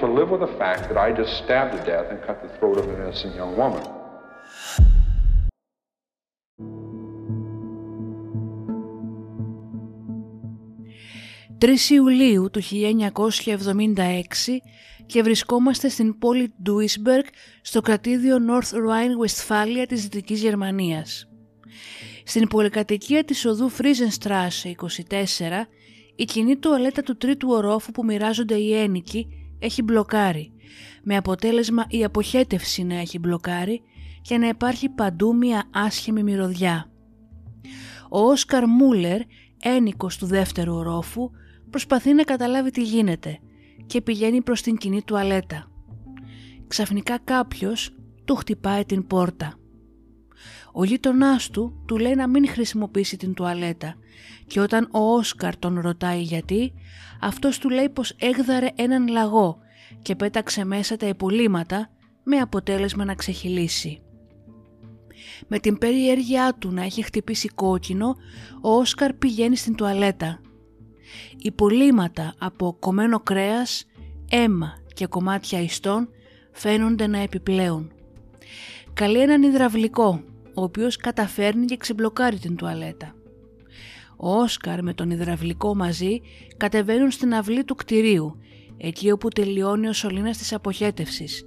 To live with the fact that I just stabbed to death and cut the throat of an innocent young woman. «3 Ιουλίου του 1976 και βρισκόμαστε στην πόλη Ντουίσμπεργκ στο κρατήδιο North Rhine-Westphalia της Δυτικής Γερμανίας. Στην πολυκατοικία της οδού Φρίζενστράσε 24 η κοινή τουαλέτα του τρίτου ορόφου που μοιράζονται οι ένοικοι έχει μπλοκάρει, με αποτέλεσμα η αποχέτευση να έχει μπλοκάρει και να υπάρχει παντού μια άσχημη μυρωδιά. Ο Όσκαρ Μούλερ, ένικος του δεύτερου ορόφου, προσπαθεί να καταλάβει τι γίνεται και πηγαίνει προς την κοινή τουαλέτα. Ξαφνικά κάποιος του χτυπάει την πόρτα. Ο γείτονάς του του λέει να μην χρησιμοποιήσει την τουαλέτα και όταν ο Όσκαρ τον ρωτάει γιατί, αυτός του λέει πως έγδαρε έναν λαγό και πέταξε μέσα τα υπολείμματα με αποτέλεσμα να ξεχυλήσει. Με την περιέργειά του να έχει χτυπήσει κόκκινο, ο Όσκαρ πηγαίνει στην τουαλέτα. Υπολείμματα από κομμένο κρέας, αίμα και κομμάτια ιστών φαίνονται να επιπλέουν. Καλεί έναν υδραυλικό, ο οποίος καταφέρνει και ξεμπλοκάρει την τουαλέτα. Ο Όσκαρ με τον υδραυλικό μαζί κατεβαίνουν στην αυλή του κτηρίου, εκεί όπου τελειώνει ο σωλήνας της αποχέτευσης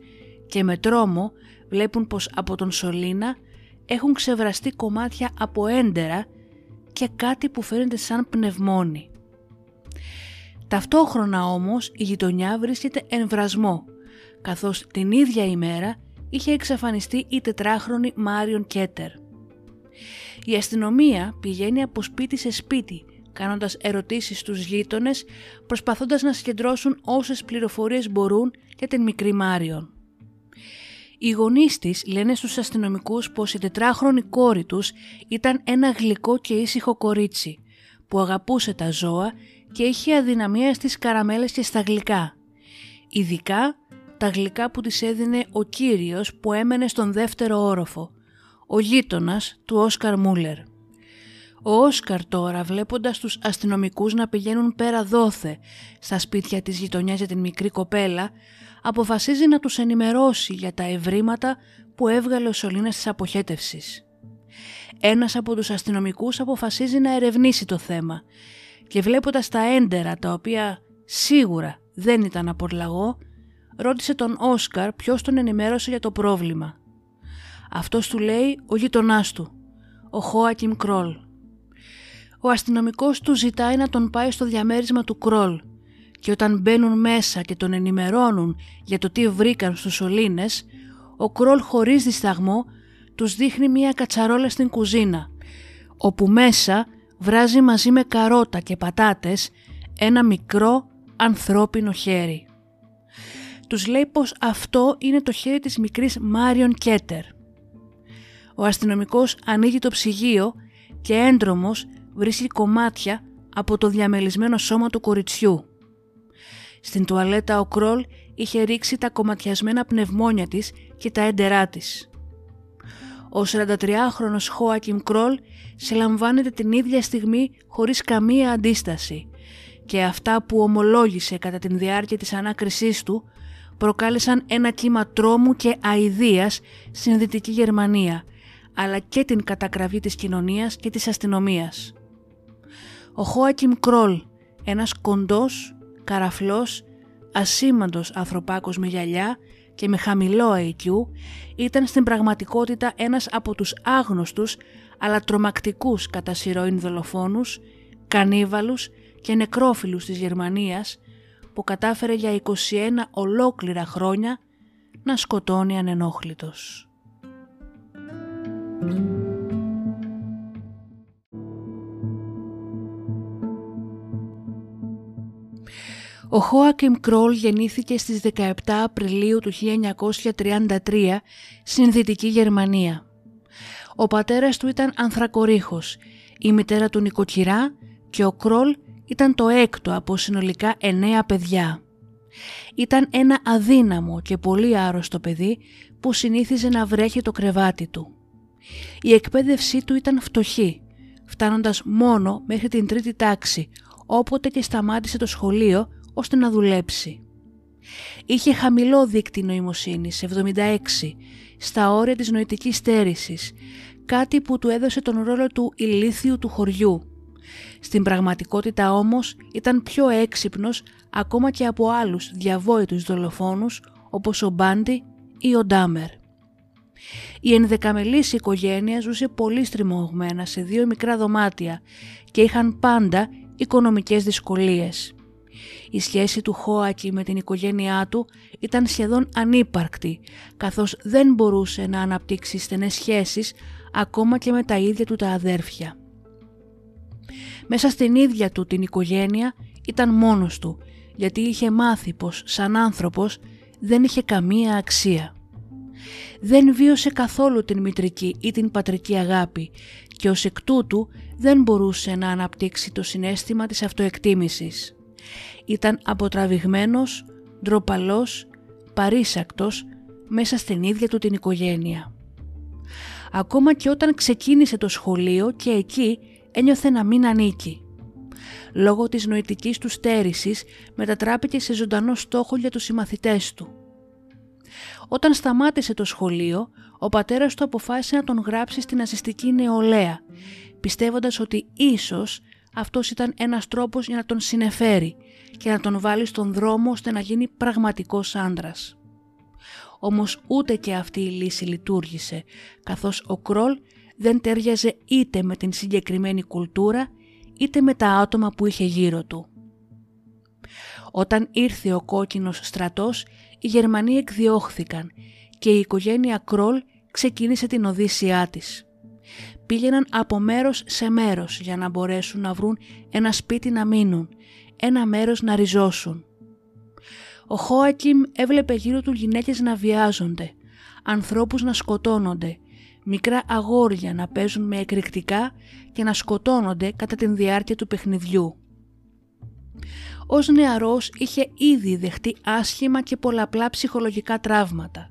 και με τρόμο βλέπουν πως από τον σωλήνα έχουν ξεβραστεί κομμάτια από έντερα και κάτι που φαίνεται σαν πνευμόνι. Ταυτόχρονα όμως η γειτονιά βρίσκεται εν βρασμό, καθώς την ίδια ημέρα είχε εξαφανιστεί η τετράχρονη Μάριον Κέτερ. Η αστυνομία πηγαίνει από σπίτι σε σπίτι, κάνοντας ερωτήσεις στους γείτονες, προσπαθώντας να συγκεντρώσουν όσες πληροφορίες μπορούν για την μικρή Μάριον. Οι γονείς της λένε στους αστυνομικούς πως η τετράχρονη κόρη τους ήταν ένα γλυκό και ήσυχο κορίτσι, που αγαπούσε τα ζώα και είχε αδυναμία στις καραμέλες και στα γλυκά. Ειδικά τα γλυκά που της έδινε ο κύριος που έμενε στον δεύτερο όροφο, ο γείτονας του Όσκαρ Μούλερ. Ο Όσκαρ τώρα βλέποντας τους αστυνομικούς να πηγαίνουν πέρα δόθε στα σπίτια της γειτονιάς για την μικρή κοπέλα, αποφασίζει να τους ενημερώσει για τα ευρήματα που έβγαλε ο σωλήνας της αποχέτευσης. Ένας από τους αστυνομικούς αποφασίζει να ερευνήσει το θέμα και βλέποντας τα έντερα τα οποία σίγουρα δεν ήταν από λαγό, ρώτησε τον Όσκαρ ποιος τον ενημέρωσε για το πρόβλημα. Αυτός του λέει ο γειτονάς του, ο Χόακιμ Κρόλ. Ο αστυνομικός του ζητάει να τον πάει στο διαμέρισμα του Κρόλ και όταν μπαίνουν μέσα και τον ενημερώνουν για το τι βρήκαν στους σωλήνες, ο Κρόλ χωρίς δισταγμό τους δείχνει μία κατσαρόλα στην κουζίνα, όπου μέσα βράζει μαζί με καρότα και πατάτες ένα μικρό ανθρώπινο χέρι. Τους λέει πως αυτό είναι το χέρι της μικρής Μάριον Κέτερ. Ο αστυνομικός ανοίγει το ψυγείο και έντρομος βρίσκει κομμάτια από το διαμελισμένο σώμα του κοριτσιού. Στην τουαλέτα ο Κρόλ είχε ρίξει τα κομματιασμένα πνευμόνια της και τα έντερά της. Ο 43χρονος Χόακιμ Κρόλ συλλαμβάνεται την ίδια στιγμή χωρίς καμία αντίσταση και αυτά που ομολόγησε κατά την διάρκεια της ανάκρισής του προκάλεσαν ένα κύμα τρόμου και αηδίας στην Δυτική Γερμανία αλλά και την κατακραυγή της κοινωνίας και της αστυνομίας. Ο Χόακιμ Κρόλ, ένας κοντός, καραφλός, ασήμαντος ανθρωπάκος με γυαλιά και με χαμηλό IQ, ήταν στην πραγματικότητα ένας από τους άγνωστους αλλά τρομακτικούς κατά σειροήν δολοφόνους, κανίβαλους και νεκρόφιλους της Γερμανίας που κατάφερε για 21 ολόκληρα χρόνια να σκοτώνει ανενόχλητος. Ο Χόακιμ Κρόλ γεννήθηκε στις 17 Απριλίου του 1933 στην Δυτική Γερμανία. Ο πατέρας του ήταν ανθρακορίχος, η μητέρα του νοικοκυρά και ο Κρόλ ήταν το έκτο από συνολικά εννέα παιδιά. Ήταν ένα αδύναμο και πολύ άρρωστο παιδί που συνήθιζε να βρέχει το κρεβάτι του. Η εκπαίδευσή του ήταν φτωχή, φτάνοντας μόνο μέχρι την τρίτη τάξη, όποτε και σταμάτησε το σχολείο Στην πραγματικότητα όμως ήταν πιο έξυπνος ακόμα και από άλλους διαβόητους δολοφόνους όπως ο Μπάντι ή ο Ντάμερ. Η ενδεκαμελής οικογένεια ζούσε πολύ στριμωγμένα σε δύο μικρά δωμάτια και είχαν πάντα οικονομικές δυσκολίες. Η σχέση του Χόακη με την οικογένειά του ήταν σχεδόν ανύπαρκτη, καθώς δεν μπορούσε να αναπτύξει στενές σχέσεις ακόμα και με τα ίδια του τα αδέρφια. Μέσα στην ίδια του την οικογένεια ήταν μόνος του, γιατί είχε μάθει πως σαν άνθρωπος δεν είχε καμία αξία. Δεν βίωσε καθόλου την μητρική ή την πατρική αγάπη και ως εκ τούτου δεν μπορούσε να αναπτύξει το συνέστημα της αυτοεκτίμησης ήταν αποτραβηγμένος, ντροπαλός, παρήσακτος μέσα στην ίδια του την οικογένεια. Ακόμα και όταν ξεκίνησε το σχολείο και εκεί ένιωθε να μην ανήκει. Λόγω της νοητικής του στέρησης μετατράπηκε σε ζωντανό στόχο για τους συμμαθητές του. Όταν σταμάτησε το σχολείο, ο πατέρας του αποφάσισε να τον γράψει στην ασυστική νεολαία, πιστεύοντας ότι ίσως αυτός ήταν ένας τρόπος για να τον συνεφέρει και να τον βάλει στον δρόμο ώστε να γίνει πραγματικός άντρας. Όμως ούτε και αυτή η λύση λειτουργήσε, καθώς ο Κρόλ δεν τέριαζε είτε με την συγκεκριμένη κουλτούρα, είτε με τα άτομα που είχε γύρω του. Όταν ήρθε ο κόκκινος στρατός, οι Γερμανοί εκδιώχθηκαν και η οικογένεια Κρόλ ξεκίνησε την οδύσσιά της. Πήγαιναν από μέρος σε μέρος για να μπορέσουν να βρουν ένα σπίτι να μείνουν ένα μέρος να ριζώσουν. Ο Χόακιμ έβλεπε γύρω του γυναίκες να βιάζονται, ανθρώπους να σκοτώνονται, μικρά αγόρια να παίζουν με εκρηκτικά και να σκοτώνονται κατά την διάρκεια του παιχνιδιού. Ως νεαρός είχε ήδη δεχτεί άσχημα και πολλαπλά ψυχολογικά τραύματα.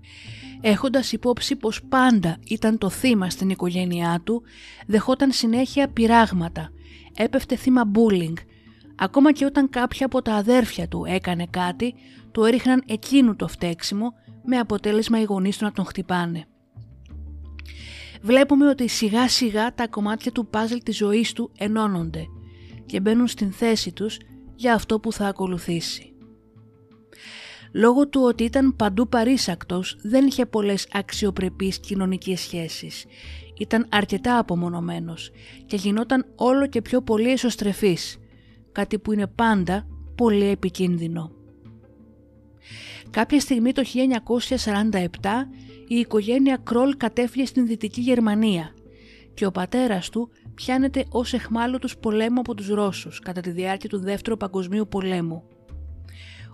Έχοντας υπόψη πως πάντα ήταν το θύμα στην οικογένειά του, δεχόταν συνέχεια πειράγματα, έπεφτε θύμα bullying Ακόμα και όταν κάποια από τα αδέρφια του έκανε κάτι, του έριχναν εκείνου το φταίξιμο με αποτέλεσμα οι γονείς του να τον χτυπάνε. Βλέπουμε ότι σιγά σιγά τα κομμάτια του πάζλ της ζωής του ενώνονται και μπαίνουν στην θέση τους για αυτό που θα ακολουθήσει. Λόγω του ότι ήταν παντού παρήσακτος δεν είχε πολλές αξιοπρεπείς κοινωνικές σχέσεις. Ήταν αρκετά απομονωμένος και γινόταν όλο και πιο πολύ εσωστρεφής κάτι που είναι πάντα πολύ επικίνδυνο. Κάποια στιγμή το 1947 η οικογένεια Κρόλ κατέφυγε στην Δυτική Γερμανία και ο πατέρας του πιάνεται ως εχμάλωτος πολέμου από τους Ρώσους κατά τη διάρκεια του Δεύτερου Παγκοσμίου Πολέμου.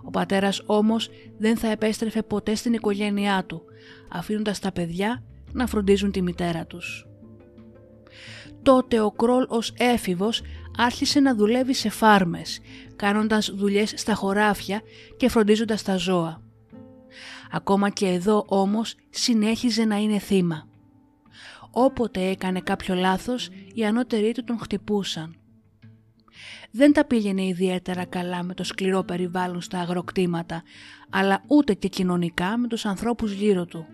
Ο πατέρας όμως δεν θα επέστρεφε ποτέ στην οικογένειά του, αφήνοντας τα παιδιά να φροντίζουν τη μητέρα τους. τότε ο Κρόλ ως έφηβος άρχισε να δουλεύει σε φάρμες, κάνοντας δουλειές στα χωράφια και φροντίζοντας τα ζώα. Ακόμα και εδώ όμως συνέχιζε να είναι θύμα. Όποτε έκανε κάποιο λάθος, οι ανώτεροι του τον χτυπούσαν. Δεν τα πήγαινε ιδιαίτερα καλά με το σκληρό περιβάλλον στα αγροκτήματα, αλλά ούτε και κοινωνικά με τους ανθρώπους γύρω του.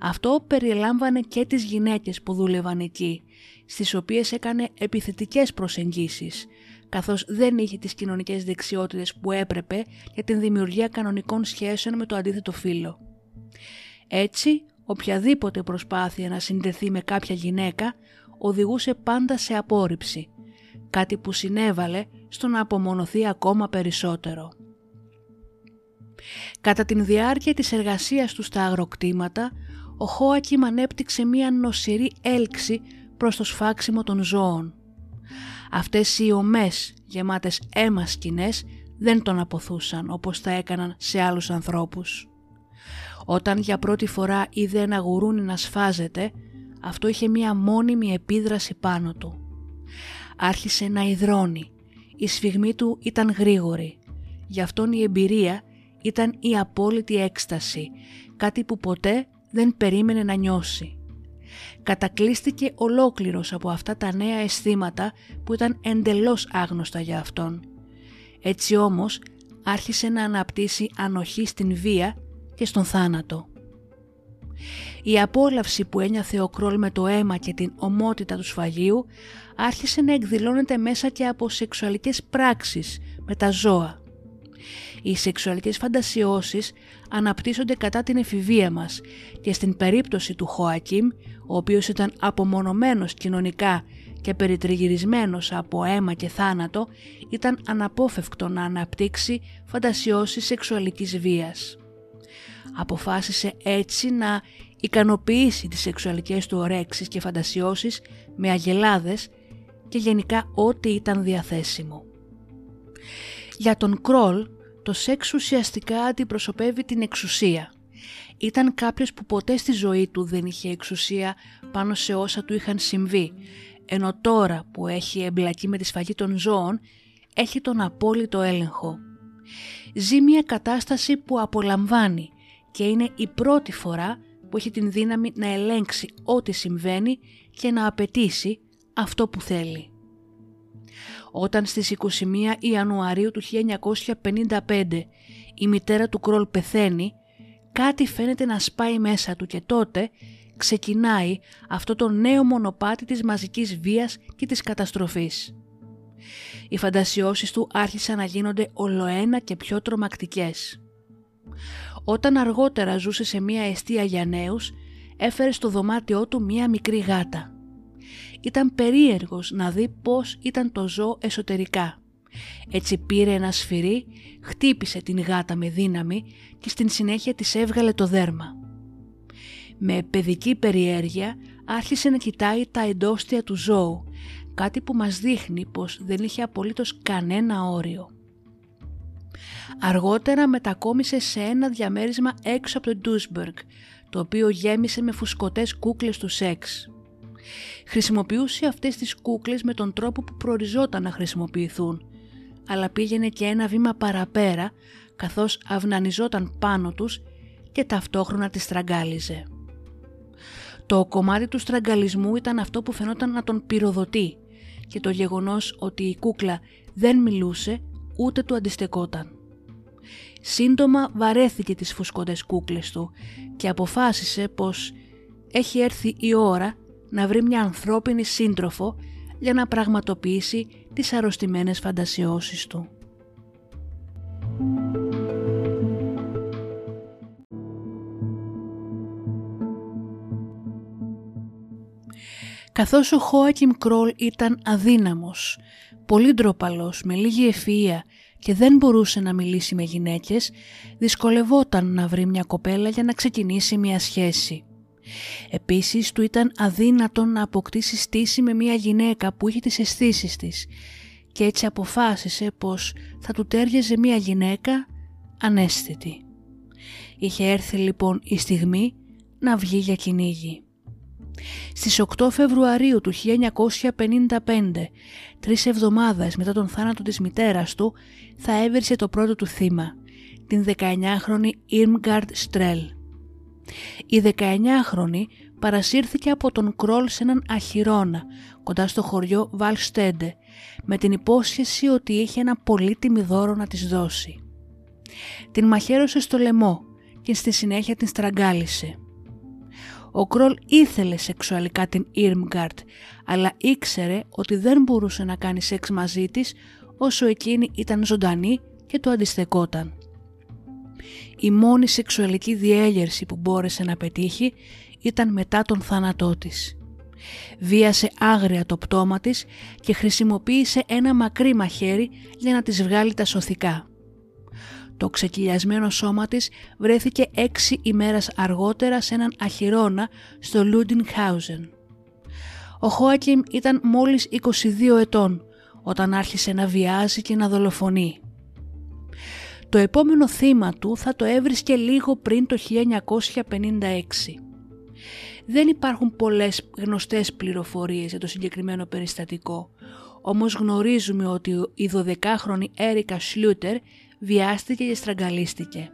Αυτό περιλάμβανε και τις γυναίκες που δούλευαν εκεί, στις οποίες έκανε επιθετικές προσεγγίσεις, καθώς δεν είχε τις κοινωνικές δεξιότητες που έπρεπε για την δημιουργία κανονικών σχέσεων με το αντίθετο φύλλο. Έτσι, οποιαδήποτε προσπάθεια να συνδεθεί με κάποια γυναίκα οδηγούσε πάντα σε απόρριψη, κάτι που συνέβαλε στο να απομονωθεί ακόμα περισσότερο. Κατά την διάρκεια της εργασίας του στα αγροκτήματα, ο Χόακιμ ανέπτυξε μία νοσηρή έλξη προς το σφάξιμο των ζώων. Αυτές οι ομές γεμάτες αίμα σκηνές δεν τον αποθούσαν όπως τα έκαναν σε άλλους ανθρώπους. Όταν για πρώτη φορά είδε ένα γουρούνι να σφάζεται, αυτό είχε μία μόνιμη επίδραση πάνω του. Άρχισε να υδρώνει. Η σφιγμή του ήταν γρήγορη. Γι' αυτόν η εμπειρία ήταν η απόλυτη έκσταση, κάτι που ποτέ δεν περίμενε να νιώσει. Κατακλείστηκε ολόκληρος από αυτά τα νέα αισθήματα που ήταν εντελώς άγνωστα για αυτόν. Έτσι όμως άρχισε να αναπτύσσει ανοχή στην βία και στον θάνατο. Η απόλαυση που ένιαθε ο Κρόλ με το αίμα και την ομότητα του σφαγίου άρχισε να εκδηλώνεται μέσα και από σεξουαλικές πράξεις με τα ζώα. Οι σεξουαλικές φαντασιώσεις αναπτύσσονται κατά την εφηβεία μας και στην περίπτωση του Χοακίμ, ο οποίος ήταν απομονωμένος κοινωνικά και περιτριγυρισμένος από αίμα και θάνατο, ήταν αναπόφευκτο να αναπτύξει φαντασιώσεις σεξουαλικής βίας. Αποφάσισε έτσι να ικανοποιήσει τις σεξουαλικές του ωρέξεις και φαντασιώσεις με αγελάδες και γενικά ό,τι ήταν διαθέσιμο. Για τον Κρόλ, το σεξ ουσιαστικά αντιπροσωπεύει την εξουσία. Ήταν κάποιος που ποτέ στη ζωή του δεν είχε εξουσία πάνω σε όσα του είχαν συμβεί, ενώ τώρα που έχει εμπλακεί με τη σφαγή των ζώων, έχει τον απόλυτο έλεγχο. Ζει μια κατάσταση που απολαμβάνει και είναι η πρώτη φορά που έχει την δύναμη να ελέγξει ό,τι συμβαίνει και να απαιτήσει αυτό που θέλει. Όταν στις 21 Ιανουαρίου του 1955 η μητέρα του Κρόλ πεθαίνει, κάτι φαίνεται να σπάει μέσα του και τότε ξεκινάει αυτό το νέο μονοπάτι της μαζικής βίας και της καταστροφής. Οι φαντασιώσεις του άρχισαν να γίνονται ολοένα και πιο τρομακτικές. Όταν αργότερα ζούσε σε μία αιστεία για νέους, έφερε στο δωμάτιό του μία μικρή γάτα. Ήταν περίεργος να δει πώς ήταν το ζώο εσωτερικά. Έτσι πήρε ένα σφυρί, χτύπησε την γάτα με δύναμη και στην συνέχεια της έβγαλε το δέρμα. Με παιδική περιέργεια άρχισε να κοιτάει τα εντόστια του ζώου, κάτι που μας δείχνει πως δεν είχε απολύτως κανένα όριο. Αργότερα μετακόμισε σε ένα διαμέρισμα έξω από το Ντούσμπεργκ, το οποίο γέμισε με φουσκωτές κούκλες του σεξ. Χρησιμοποιούσε αυτές τις κούκλες με τον τρόπο που προοριζόταν να χρησιμοποιηθούν, αλλά πήγαινε και ένα βήμα παραπέρα καθώς αυνανιζόταν πάνω τους και ταυτόχρονα τις στραγγάλιζε. Το κομμάτι του στραγγαλισμού ήταν αυτό που φαινόταν να τον πυροδοτεί και το γεγονός ότι η κούκλα δεν μιλούσε ούτε του αντιστεκόταν. Σύντομα βαρέθηκε τις φουσκωτές κούκλες του και αποφάσισε πως έχει έρθει η ώρα να βρει μια ανθρώπινη σύντροφο για να πραγματοποιήσει τις αρρωστημένες φαντασιώσεις του. Καθώς ο Χόακιμ Κρόλ ήταν αδύναμος, πολύ ντροπαλό με λίγη ευφυΐα και δεν μπορούσε να μιλήσει με γυναίκες, δυσκολευόταν να βρει μια κοπέλα για να ξεκινήσει μια σχέση. Επίσης του ήταν αδύνατο να αποκτήσει στήση με μια γυναίκα που είχε τις αισθήσεις της και έτσι αποφάσισε πως θα του τέριαζε μια γυναίκα ανέστητη. Είχε έρθει λοιπόν η στιγμή να βγει για κυνήγι. Στις 8 Φεβρουαρίου του 1955, τρεις εβδομάδες μετά τον θάνατο της μητέρας του, θα έβρισε το πρώτο του θύμα, την 19χρονη Irmgard Στρέλ. Η 19χρονη παρασύρθηκε από τον Κρόλ σε έναν αχυρώνα κοντά στο χωριό Βαλστέντε με την υπόσχεση ότι είχε ένα πολύτιμη δώρο να της δώσει. Την μαχαίρωσε στο λαιμό και στη συνέχεια την στραγγάλισε. Ο Κρόλ ήθελε σεξουαλικά την Irmgard, αλλά ήξερε ότι δεν μπορούσε να κάνει σεξ μαζί της όσο εκείνη ήταν ζωντανή και το αντιστεκόταν. Η μόνη σεξουαλική διέγερση που μπόρεσε να πετύχει ήταν μετά τον θάνατό της. Βίασε άγρια το πτώμα της και χρησιμοποίησε ένα μακρύ μαχαίρι για να της βγάλει τα σωθικά. Το ξεκυλιασμένο σώμα της βρέθηκε έξι ημέρας αργότερα σε έναν αχυρώνα στο Λούντινχάουζεν. Ο Χόακιμ ήταν μόλις 22 ετών όταν άρχισε να βιάζει και να δολοφονεί. Το επόμενο θύμα του θα το έβρισκε λίγο πριν το 1956. Δεν υπάρχουν πολλές γνωστές πληροφορίες για το συγκεκριμένο περιστατικό, όμως γνωρίζουμε ότι η 12χρονη Έρικα Σλούτερ βιάστηκε και στραγγαλίστηκε.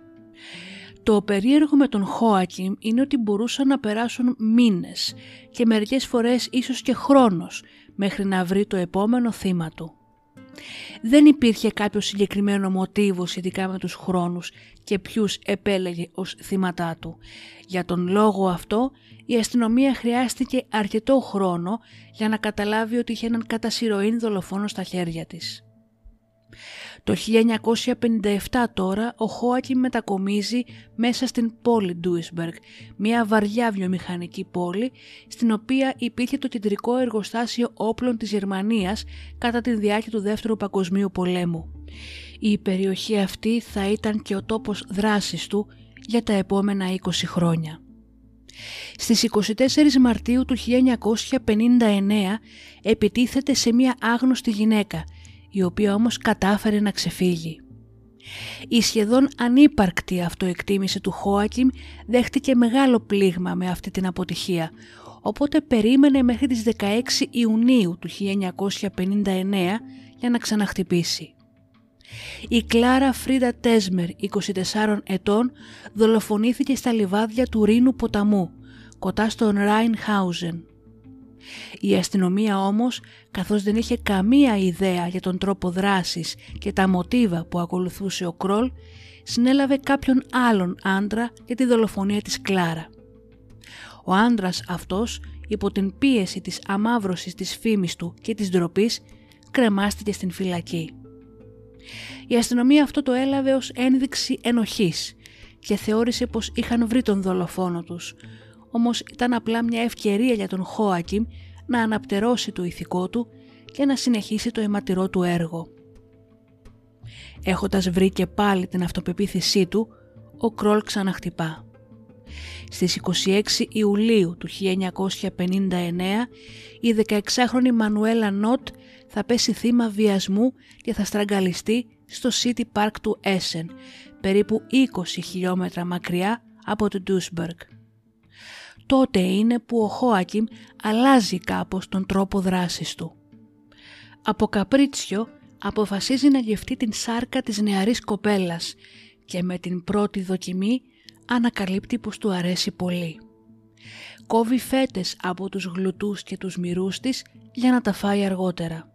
Το περίεργο με τον Χόακιμ είναι ότι μπορούσαν να περάσουν μήνες και μερικές φορές ίσως και χρόνος μέχρι να βρει το επόμενο θύμα του. Δεν υπήρχε κάποιος συγκεκριμένο μοτίβος σχετικά με τους χρόνους και ποιους επέλεγε ως θύματά του. Για τον λόγο αυτό η αστυνομία χρειάστηκε αρκετό χρόνο για να καταλάβει ότι είχε έναν κατά δολοφόνο στα χέρια της. Το 1957 τώρα ο Χόακι μετακομίζει μέσα στην πόλη Ντούισμπεργκ, μια βαριά βιομηχανική πόλη στην οποία υπήρχε το κεντρικό εργοστάσιο όπλων της Γερμανίας κατά τη διάρκεια του Δεύτερου Παγκοσμίου Πολέμου. Η περιοχή αυτή θα ήταν και ο τόπος δράσης του για τα επόμενα 20 χρόνια. Στις 24 Μαρτίου του 1959 επιτίθεται σε μια άγνωστη γυναίκα η οποία όμως κατάφερε να ξεφύγει. Η σχεδόν ανύπαρκτη αυτοεκτίμηση του Χόακιμ δέχτηκε μεγάλο πλήγμα με αυτή την αποτυχία, οπότε περίμενε μέχρι τις 16 Ιουνίου του 1959 για να ξαναχτυπήσει. Η Κλάρα Φρίντα Τέσμερ, 24 ετών, δολοφονήθηκε στα λιβάδια του Ρήνου ποταμού, κοντά στον Ράινχάουζεν. Η αστυνομία όμως, καθώς δεν είχε καμία ιδέα για τον τρόπο δράσης και τα μοτίβα που ακολουθούσε ο Κρόλ, συνέλαβε κάποιον άλλον άντρα για τη δολοφονία της Κλάρα. Ο άντρας αυτός, υπό την πίεση της αμάβρωσης της φήμης του και της ντροπής, κρεμάστηκε στην φυλακή. Η αστυνομία αυτό το έλαβε ως ένδειξη ενοχής και θεώρησε πως είχαν βρει τον δολοφόνο τους, όμως ήταν απλά μια ευκαιρία για τον Χόακιμ να αναπτερώσει το ηθικό του και να συνεχίσει το αιματηρό του έργο. Έχοντας βρει και πάλι την αυτοπεποίθησή του, ο Κρόλ ξαναχτυπά. Στις 26 Ιουλίου του 1959 η 16χρονη Μανουέλα Νότ θα πέσει θύμα βιασμού και θα στραγγαλιστεί στο City Park του Έσεν, περίπου 20 χιλιόμετρα μακριά από το Ντούσμπεργκ τότε είναι που ο Χόακιμ αλλάζει κάπως τον τρόπο δράσης του. Από καπρίτσιο αποφασίζει να γευτεί την σάρκα της νεαρής κοπέλας και με την πρώτη δοκιμή ανακαλύπτει πως του αρέσει πολύ. Κόβει φέτες από τους γλουτούς και τους μυρούς της για να τα φάει αργότερα.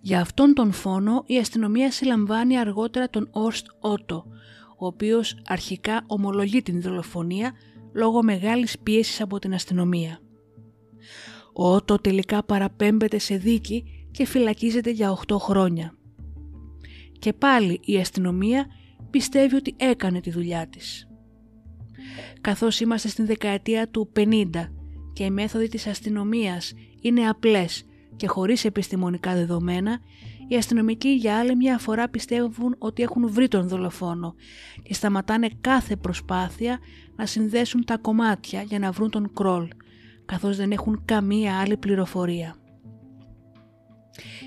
Για αυτόν τον φόνο η αστυνομία συλλαμβάνει αργότερα τον Όρστ Ότο, ο οποίος αρχικά ομολογεί την δολοφονία λόγω μεγάλης πίεσης από την αστυνομία. Ο Ότο τελικά παραπέμπεται σε δίκη και φυλακίζεται για 8 χρόνια. Και πάλι η αστυνομία πιστεύει ότι έκανε τη δουλειά της. Καθώς είμαστε στην δεκαετία του 50 και οι μέθοδοι της αστυνομίας είναι απλές και χωρίς επιστημονικά δεδομένα, οι αστυνομικοί για άλλη μια φορά πιστεύουν ότι έχουν βρει τον δολοφόνο και σταματάνε κάθε προσπάθεια να συνδέσουν τα κομμάτια για να βρουν τον Κρόλ, καθώς δεν έχουν καμία άλλη πληροφορία.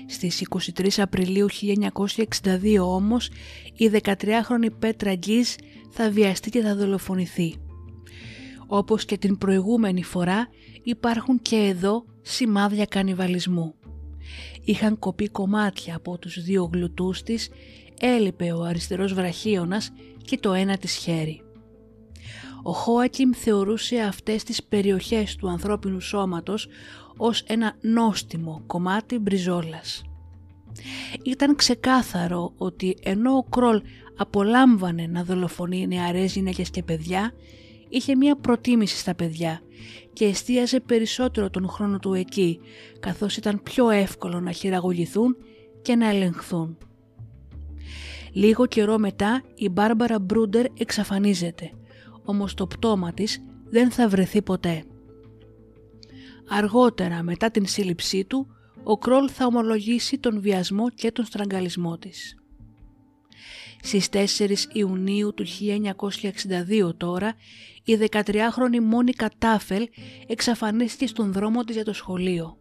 Στις 23 Απριλίου 1962 όμως, η 13χρονη Πέτρα Γκίζ θα βιαστεί και θα δολοφονηθεί. Όπως και την προηγούμενη φορά υπάρχουν και εδώ σημάδια κανιβαλισμού. Είχαν κοπεί κομμάτια από τους δύο γλουτούς της, έλειπε ο αριστερός βραχίωνας και το ένα της χέρι. Ο Χόακιμ θεωρούσε αυτές τις περιοχές του ανθρώπινου σώματος ως ένα νόστιμο κομμάτι μπριζόλας. Ήταν ξεκάθαρο ότι ενώ ο Κρόλ απολάμβανε να δολοφονεί νεαρές γυναίκες και παιδιά, είχε μία προτίμηση στα παιδιά και εστίαζε περισσότερο τον χρόνο του εκεί, καθώς ήταν πιο εύκολο να χειραγωγηθούν και να ελεγχθούν. Λίγο καιρό μετά η Μπάρμπαρα Μπρούντερ εξαφανίζεται, όμως το πτώμα της δεν θα βρεθεί ποτέ. Αργότερα μετά την σύλληψή του, ο Κρόλ θα ομολογήσει τον βιασμό και τον στραγγαλισμό της. Στις 4 Ιουνίου του 1962 τώρα, η 13χρονη Μόνικα Τάφελ εξαφανίστηκε στον δρόμο της για το σχολείο.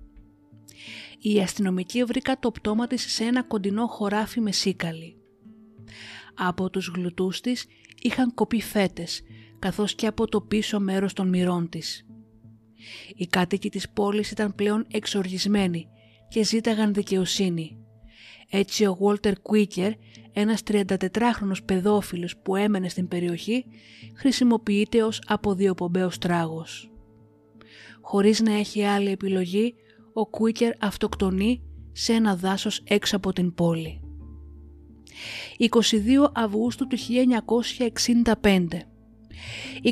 Οι αστυνομικοί βρήκα το πτώμα της σε ένα κοντινό χωράφι με σίκαλη. Από τους γλουτούς της είχαν κοπεί φέτες, καθώς και από το πίσω μέρος των μυρών της. Οι κάτοικοι της πόλης ήταν πλέον εξοργισμένοι και ζήταγαν δικαιοσύνη. Έτσι ο Walter Quaker, ένας 34χρονος παιδόφιλος που έμενε στην περιοχή, χρησιμοποιείται ως αποδιοπομπαίος τράγος. Χωρίς να έχει άλλη επιλογή, ο Quaker αυτοκτονεί σε ένα δάσος έξω από την πόλη. 22 Αυγούστου του 1965 22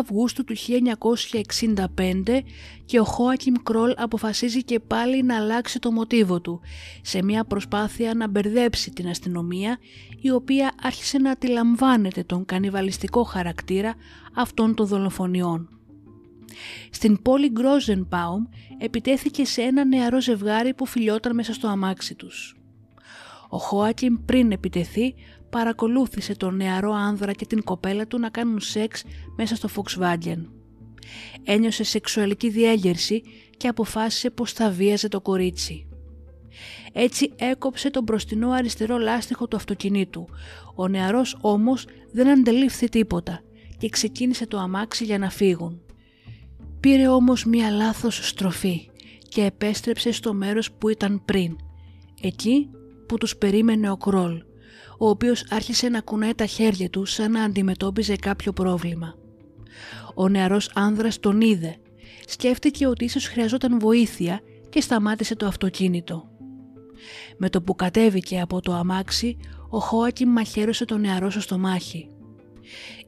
Αυγούστου του 1965 και ο Χόακιμ Κρόλ αποφασίζει και πάλι να αλλάξει το μοτίβο του σε μια προσπάθεια να μπερδέψει την αστυνομία η οποία άρχισε να αντιλαμβάνεται τον κανιβαλιστικό χαρακτήρα αυτών των δολοφονιών. Στην πόλη Γκρόζενπάουμ επιτέθηκε σε ένα νεαρό ζευγάρι που φιλιόταν μέσα στο αμάξι τους. Ο Χόακιμ πριν επιτεθεί παρακολούθησε τον νεαρό άνδρα και την κοπέλα του να κάνουν σεξ μέσα στο Volkswagen. Ένιωσε σεξουαλική διέγερση και αποφάσισε πως θα βίαζε το κορίτσι. Έτσι έκοψε τον μπροστινό αριστερό λάστιχο του αυτοκινήτου. Ο νεαρός όμως δεν αντελήφθη τίποτα και ξεκίνησε το αμάξι για να φύγουν. Πήρε όμως μία λάθος στροφή και επέστρεψε στο μέρος που ήταν πριν, εκεί που τους περίμενε ο Κρόλ ο οποίος άρχισε να κουνάει τα χέρια του σαν να αντιμετώπιζε κάποιο πρόβλημα. Ο νεαρός άνδρας τον είδε, σκέφτηκε ότι ίσως χρειαζόταν βοήθεια και σταμάτησε το αυτοκίνητο. Με το που κατέβηκε από το αμάξι, ο Χόακιμ μαχαίρωσε τον νεαρό στο στομάχι.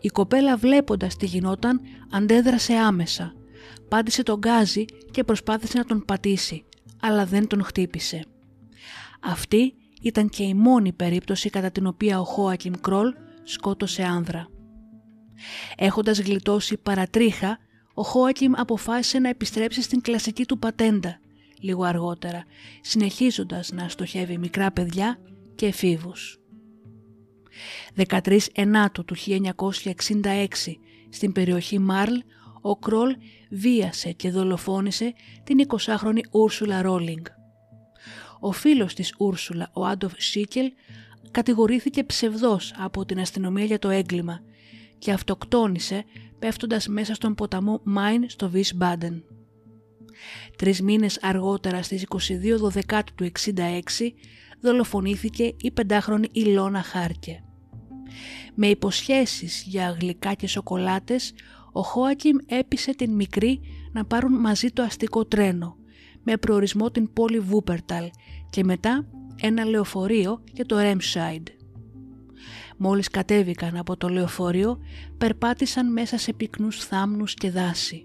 Η κοπέλα βλέποντας τι γινόταν αντέδρασε άμεσα, πάντησε τον γκάζι και προσπάθησε να τον πατήσει, αλλά δεν τον χτύπησε. Αυτή ήταν και η μόνη περίπτωση κατά την οποία ο Χόακιμ Κρόλ σκότωσε άνδρα. Έχοντας γλιτώσει παρατρίχα, ο Χόακιμ αποφάσισε να επιστρέψει στην κλασική του πατέντα λίγο αργότερα, συνεχίζοντας να στοχεύει μικρά παιδιά και εφήβους. 13 Ενάτου του 1966 στην περιοχή Μάρλ, ο Κρόλ βίασε και δολοφόνησε την 20χρονη Ούρσουλα Ρόλινγκ. Ο φίλος της Ούρσουλα, ο Άντοφ Σίκελ, κατηγορήθηκε ψευδός από την αστυνομία για το έγκλημα και αυτοκτόνησε πέφτοντας μέσα στον ποταμό Μάιν στο Βις Μπάντεν. Τρεις μήνες αργότερα στις 22 Δεκάτου του 66 δολοφονήθηκε η πεντάχρονη Ηλώνα Χάρκε. Με υποσχέσεις για γλυκά και σοκολάτες, ο Χόακιμ έπεισε την μικρή να πάρουν μαζί το αστικό τρένο με προορισμό την πόλη Βούπερταλ και μετά ένα λεωφορείο για το Ρέμσάιντ. Μόλις κατέβηκαν από το λεωφορείο, περπάτησαν μέσα σε πυκνούς θάμνους και δάση.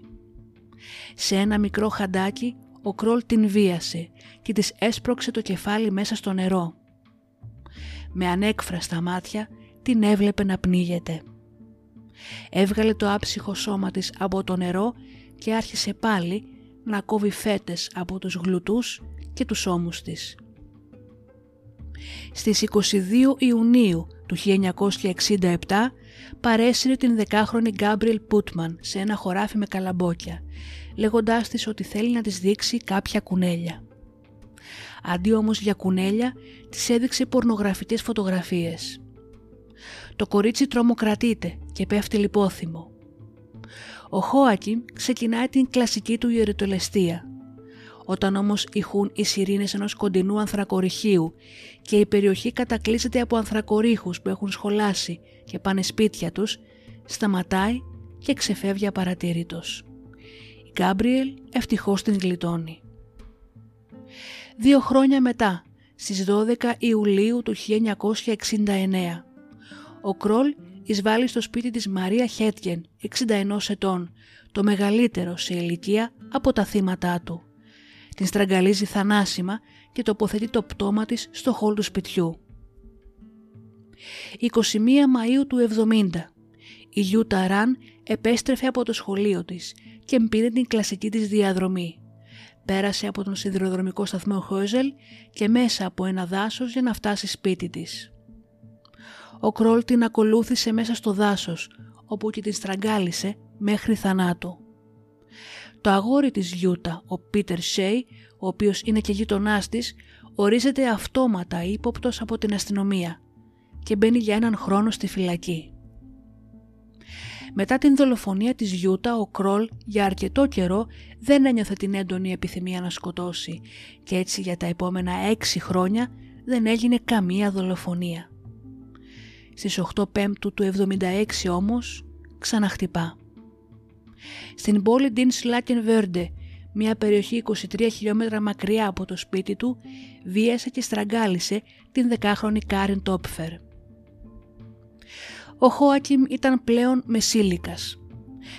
Σε ένα μικρό χαντάκι, ο Κρόλ την βίασε και της έσπρωξε το κεφάλι μέσα στο νερό. Με ανέκφραστα μάτια την έβλεπε να πνίγεται. Έβγαλε το άψυχο σώμα της από το νερό και άρχισε πάλι να κόβει φέτες από τους γλουτούς και τους ώμους της. Στις 22 Ιουνίου του 1967 παρέσυρε την δεκάχρονη Γκάμπριελ Πούτμαν σε ένα χωράφι με καλαμπόκια, λέγοντάς της ότι θέλει να της δείξει κάποια κουνέλια. Αντί όμως για κουνέλια, της έδειξε πορνογραφικές φωτογραφίες. Το κορίτσι τρομοκρατείται και πέφτει λιπόθυμο. Ο Χόακιμ ξεκινάει την κλασική του ιεροτελεστία. Όταν όμως ηχούν οι σιρήνες ενός κοντινού ανθρακοριχείου και η περιοχή κατακλείζεται από ανθρακορίχους που έχουν σχολάσει και πάνε σπίτια τους, σταματάει και ξεφεύγει απαρατήρητος. Η Γκάμπριελ ευτυχώς την γλιτώνει. Δύο χρόνια μετά, στις 12 Ιουλίου του 1969, ο Κρόλ εισβάλλει στο σπίτι της Μαρία Χέτγεν, 61 ετών, το μεγαλύτερο σε ηλικία από τα θύματά του. Την στραγγαλίζει θανάσιμα και τοποθετεί το πτώμα της στο χόλ του σπιτιού. 21 Μαΐου του 70, η Γιούτα Ραν επέστρεφε από το σχολείο της και πήρε την κλασική της διαδρομή. Πέρασε από τον σιδηροδρομικό σταθμό Χόιζελ και μέσα από ένα δάσος για να φτάσει σπίτι της. Ο Κρόλ την ακολούθησε μέσα στο δάσος, όπου και την στραγγάλισε μέχρι θανάτου. Το αγόρι της Γιούτα, ο Πίτερ Σέι, ο οποίος είναι και γείτονά της, ορίζεται αυτόματα ύποπτος από την αστυνομία και μπαίνει για έναν χρόνο στη φυλακή. Μετά την δολοφονία της Γιούτα, ο Κρόλ για αρκετό καιρό δεν ένιωθε την έντονη επιθυμία να σκοτώσει και έτσι για τα επόμενα έξι χρόνια δεν έγινε καμία δολοφονία. Στις 8 Πέμπτου του 76 όμως ξαναχτυπά. Στην πόλη Ντινσλάκεν μια περιοχή 23 χιλιόμετρα μακριά από το σπίτι του, βίασε και στραγγάλισε την δεκάχρονη Κάριν Τόπφερ. Ο Γιόακιμ ήταν πλέον μεσήλικας.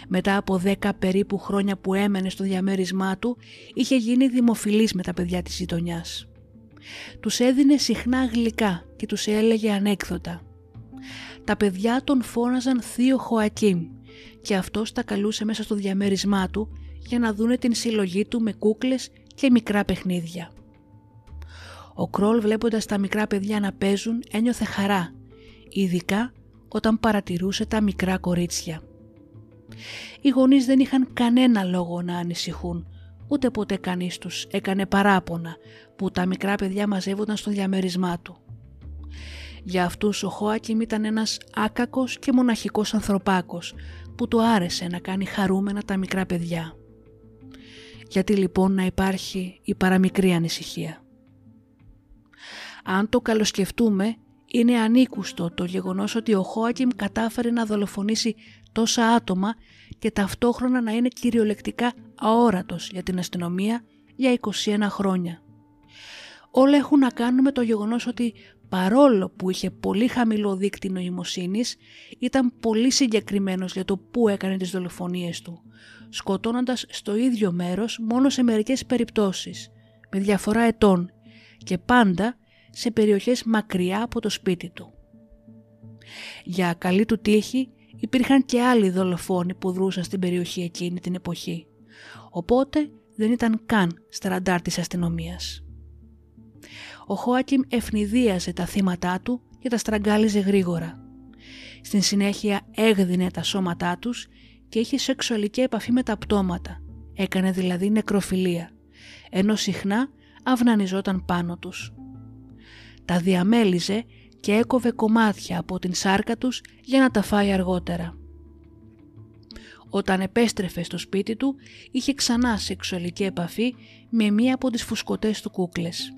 Μετά από δέκα περίπου χρόνια που έμενε στο διαμέρισμά του, είχε γίνει δημοφιλής με τα παιδιά της γειτονιάς. Τους έδινε συχνά γλυκά και τους έλεγε ανέκδοτα. Τα παιδιά τον φώναζαν θείο Χοακίμ και αυτός τα καλούσε μέσα στο διαμέρισμά του για να δούνε την συλλογή του με κούκλες και μικρά παιχνίδια. Ο Κρόλ βλέποντας τα μικρά παιδιά να παίζουν ένιωθε χαρά, ειδικά όταν παρατηρούσε τα μικρά κορίτσια. Οι γονείς δεν είχαν κανένα λόγο να ανησυχούν, ούτε ποτέ κανείς τους έκανε παράπονα που τα μικρά παιδιά μαζεύονταν στο διαμέρισμά του. Για αυτούς ο Χόακιμ ήταν ένας άκακος και μοναχικός ανθρωπάκος που του άρεσε να κάνει χαρούμενα τα μικρά παιδιά. Γιατί λοιπόν να υπάρχει η παραμικρή ανησυχία. Αν το καλοσκεφτούμε, είναι ανήκουστο το γεγονός ότι ο Χόακιμ κατάφερε να δολοφονήσει τόσα άτομα και ταυτόχρονα να είναι κυριολεκτικά αόρατος για την αστυνομία για 21 χρόνια. Όλα έχουν να κάνουν με το γεγονός ότι παρόλο που είχε πολύ χαμηλό δίκτυο νοημοσύνης, ήταν πολύ συγκεκριμένος για το πού έκανε τις δολοφονίες του, σκοτώνοντας στο ίδιο μέρος μόνο σε μερικές περιπτώσεις, με διαφορά ετών και πάντα σε περιοχές μακριά από το σπίτι του. Για καλή του τύχη υπήρχαν και άλλοι δολοφόνοι που δρούσαν στην περιοχή εκείνη την εποχή, οπότε δεν ήταν καν στα της αστυνομίας ο Χόακιμ ευνηδίαζε τα θύματά του και τα στραγγάλιζε γρήγορα. Στην συνέχεια έγδινε τα σώματά τους και είχε σεξουαλική επαφή με τα πτώματα, έκανε δηλαδή νεκροφιλία, ενώ συχνά αυνανιζόταν πάνω τους. Τα διαμέλιζε και έκοβε κομμάτια από την σάρκα τους για να τα φάει αργότερα. Όταν επέστρεφε στο σπίτι του, είχε ξανά σεξουαλική επαφή με μία από τις φουσκωτές του κούκλες.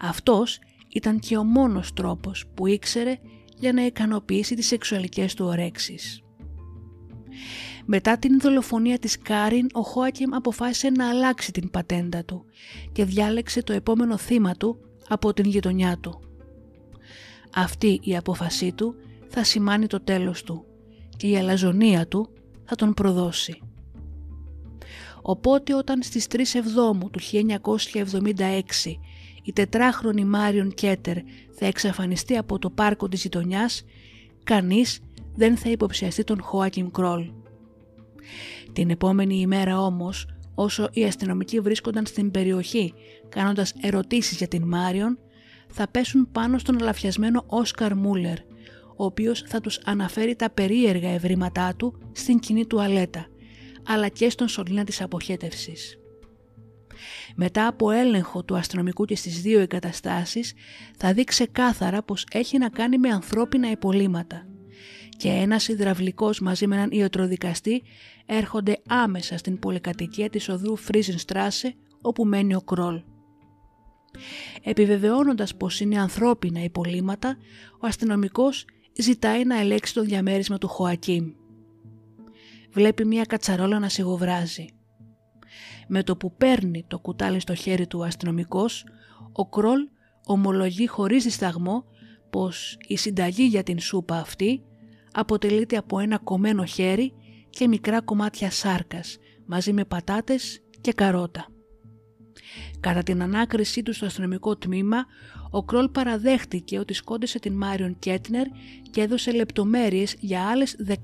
Αυτός ήταν και ο μόνος τρόπος που ήξερε για να ικανοποιήσει τις σεξουαλικές του ορέξεις. Μετά την δολοφονία της Κάριν, ο Χόακιμ αποφάσισε να αλλάξει την πατέντα του και διάλεξε το επόμενο θύμα του από την γειτονιά του. Αυτή η απόφασή του θα σημάνει το τέλος του και η αλαζονία του θα τον προδώσει. Οπότε όταν στις 3 Εβδόμου του 1976 η τετράχρονη Μάριον Κέτερ θα εξαφανιστεί από το πάρκο της γειτονιάς, κανείς δεν θα υποψιαστεί τον Χόακιμ Κρόλ. Την επόμενη ημέρα όμως, όσο οι αστυνομικοί βρίσκονταν στην περιοχή κάνοντας ερωτήσεις για την Μάριον, θα πέσουν πάνω στον αλαφιασμένο Όσκαρ Μούλερ, ο οποίος θα τους αναφέρει τα περίεργα ευρήματά του στην κοινή τουαλέτα, αλλά και στον σωλήνα της αποχέτευσης. Μετά από έλεγχο του αστυνομικού και στις δύο εγκαταστάσεις θα δει ξεκάθαρα πως έχει να κάνει με ανθρώπινα υπολείμματα και ένας υδραυλικός μαζί με έναν ιατροδικαστή έρχονται άμεσα στην πολυκατοικία της οδού Φρίζενστράσε όπου μένει ο Κρόλ. Επιβεβαιώνοντας πως είναι ανθρώπινα υπολείμματα, ο αστυνομικός ζητάει να ελέξει το διαμέρισμα του Χωακίμ. Βλέπει μια κατσαρόλα να σιγοβράζει. Με το που παίρνει το κουτάλι στο χέρι του ο αστυνομικός, ο Κρόλ ομολογεί χωρίς δισταγμό πως η συνταγή για την σούπα αυτή αποτελείται από ένα κομμένο χέρι και μικρά κομμάτια σάρκας μαζί με πατάτες και καρότα. Κατά την ανάκρισή του στο αστυνομικό τμήμα, ο Κρόλ παραδέχτηκε ότι σκόντισε την Μάριον Κέτνερ και έδωσε λεπτομέρειες για άλλες 14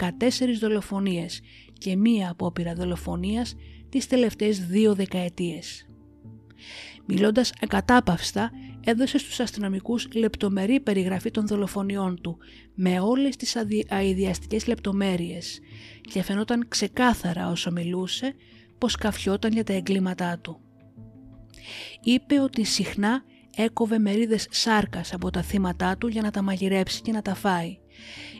δολοφονίες και μία απόπειρα δολοφονίας τις τελευταίες δύο δεκαετίες. Μιλώντας ακατάπαυστα, έδωσε στους αστυνομικούς λεπτομερή περιγραφή των δολοφονιών του, με όλες τις αειδιαστικές λεπτομέρειες και φαινόταν ξεκάθαρα όσο μιλούσε πως καφιόταν για τα εγκλήματά του. Είπε ότι συχνά έκοβε μερίδες σάρκας από τα θύματά του για να τα μαγειρέψει και να τα φάει,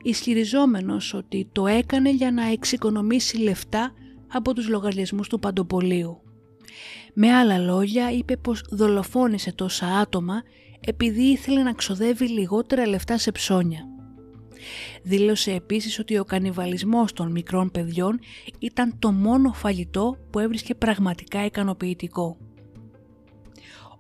ισχυριζόμενος ότι το έκανε για να εξοικονομήσει λεφτά από τους λογαριασμούς του Παντοπολίου. Με άλλα λόγια είπε πως δολοφόνησε τόσα άτομα επειδή ήθελε να ξοδεύει λιγότερα λεφτά σε ψώνια. Δήλωσε επίσης ότι ο κανιβαλισμός των μικρών παιδιών ήταν το μόνο φαγητό που έβρισκε πραγματικά ικανοποιητικό.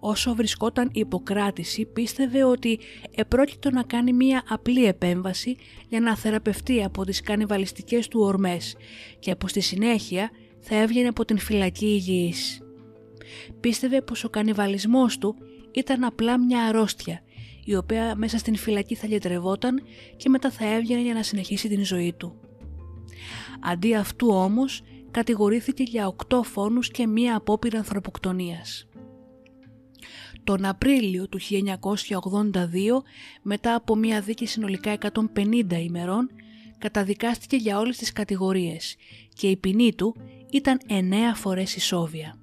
Όσο βρισκόταν υποκράτηση πίστευε ότι επρόκειτο να κάνει μία απλή επέμβαση για να θεραπευτεί από τις κανιβαλιστικές του ορμές και από στη συνέχεια θα έβγαινε από την φυλακή υγιής. Πίστευε πως ο κανιβαλισμός του ήταν απλά μια αρρώστια η οποία μέσα στην φυλακή θα λυτρευόταν και μετά θα έβγαινε για να συνεχίσει την ζωή του. Αντί αυτού όμως κατηγορήθηκε για οκτώ φόνους και μία απόπειρα ανθρωποκτονίας. Τον Απρίλιο του 1982, μετά από μία δίκη συνολικά 150 ημερών, καταδικάστηκε για όλες τις κατηγορίες και η ποινή του ήταν 9 φορές ισόβια.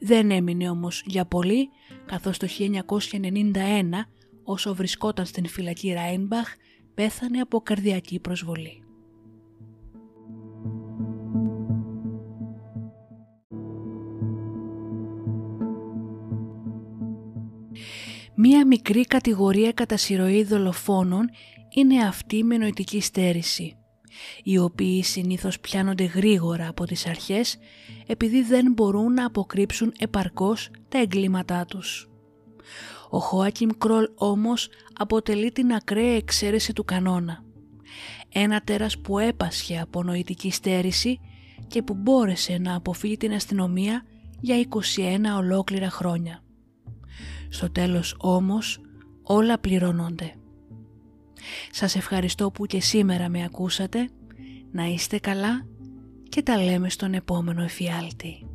Δεν έμεινε όμως για πολύ, καθώς το 1991, όσο βρισκόταν στην φυλακή Ράινμπαχ, πέθανε από καρδιακή προσβολή. Μία μικρή κατηγορία κατά συρροή δολοφόνων είναι αυτή με νοητική στέρηση οι οποίοι συνήθως πιάνονται γρήγορα από τις αρχές επειδή δεν μπορούν να αποκρύψουν επαρκώς τα εγκλήματά τους. Ο Χόακιμ Κρόλ όμως αποτελεί την ακραία εξαίρεση του κανόνα. Ένα τέρας που έπασχε από νοητική στέρηση και που μπόρεσε να αποφύγει την αστυνομία για 21 ολόκληρα χρόνια. Στο τέλος όμως όλα πληρώνονται. Σας ευχαριστώ που και σήμερα με ακούσατε, να είστε καλά και τα λέμε στον επόμενο εφιάλτη.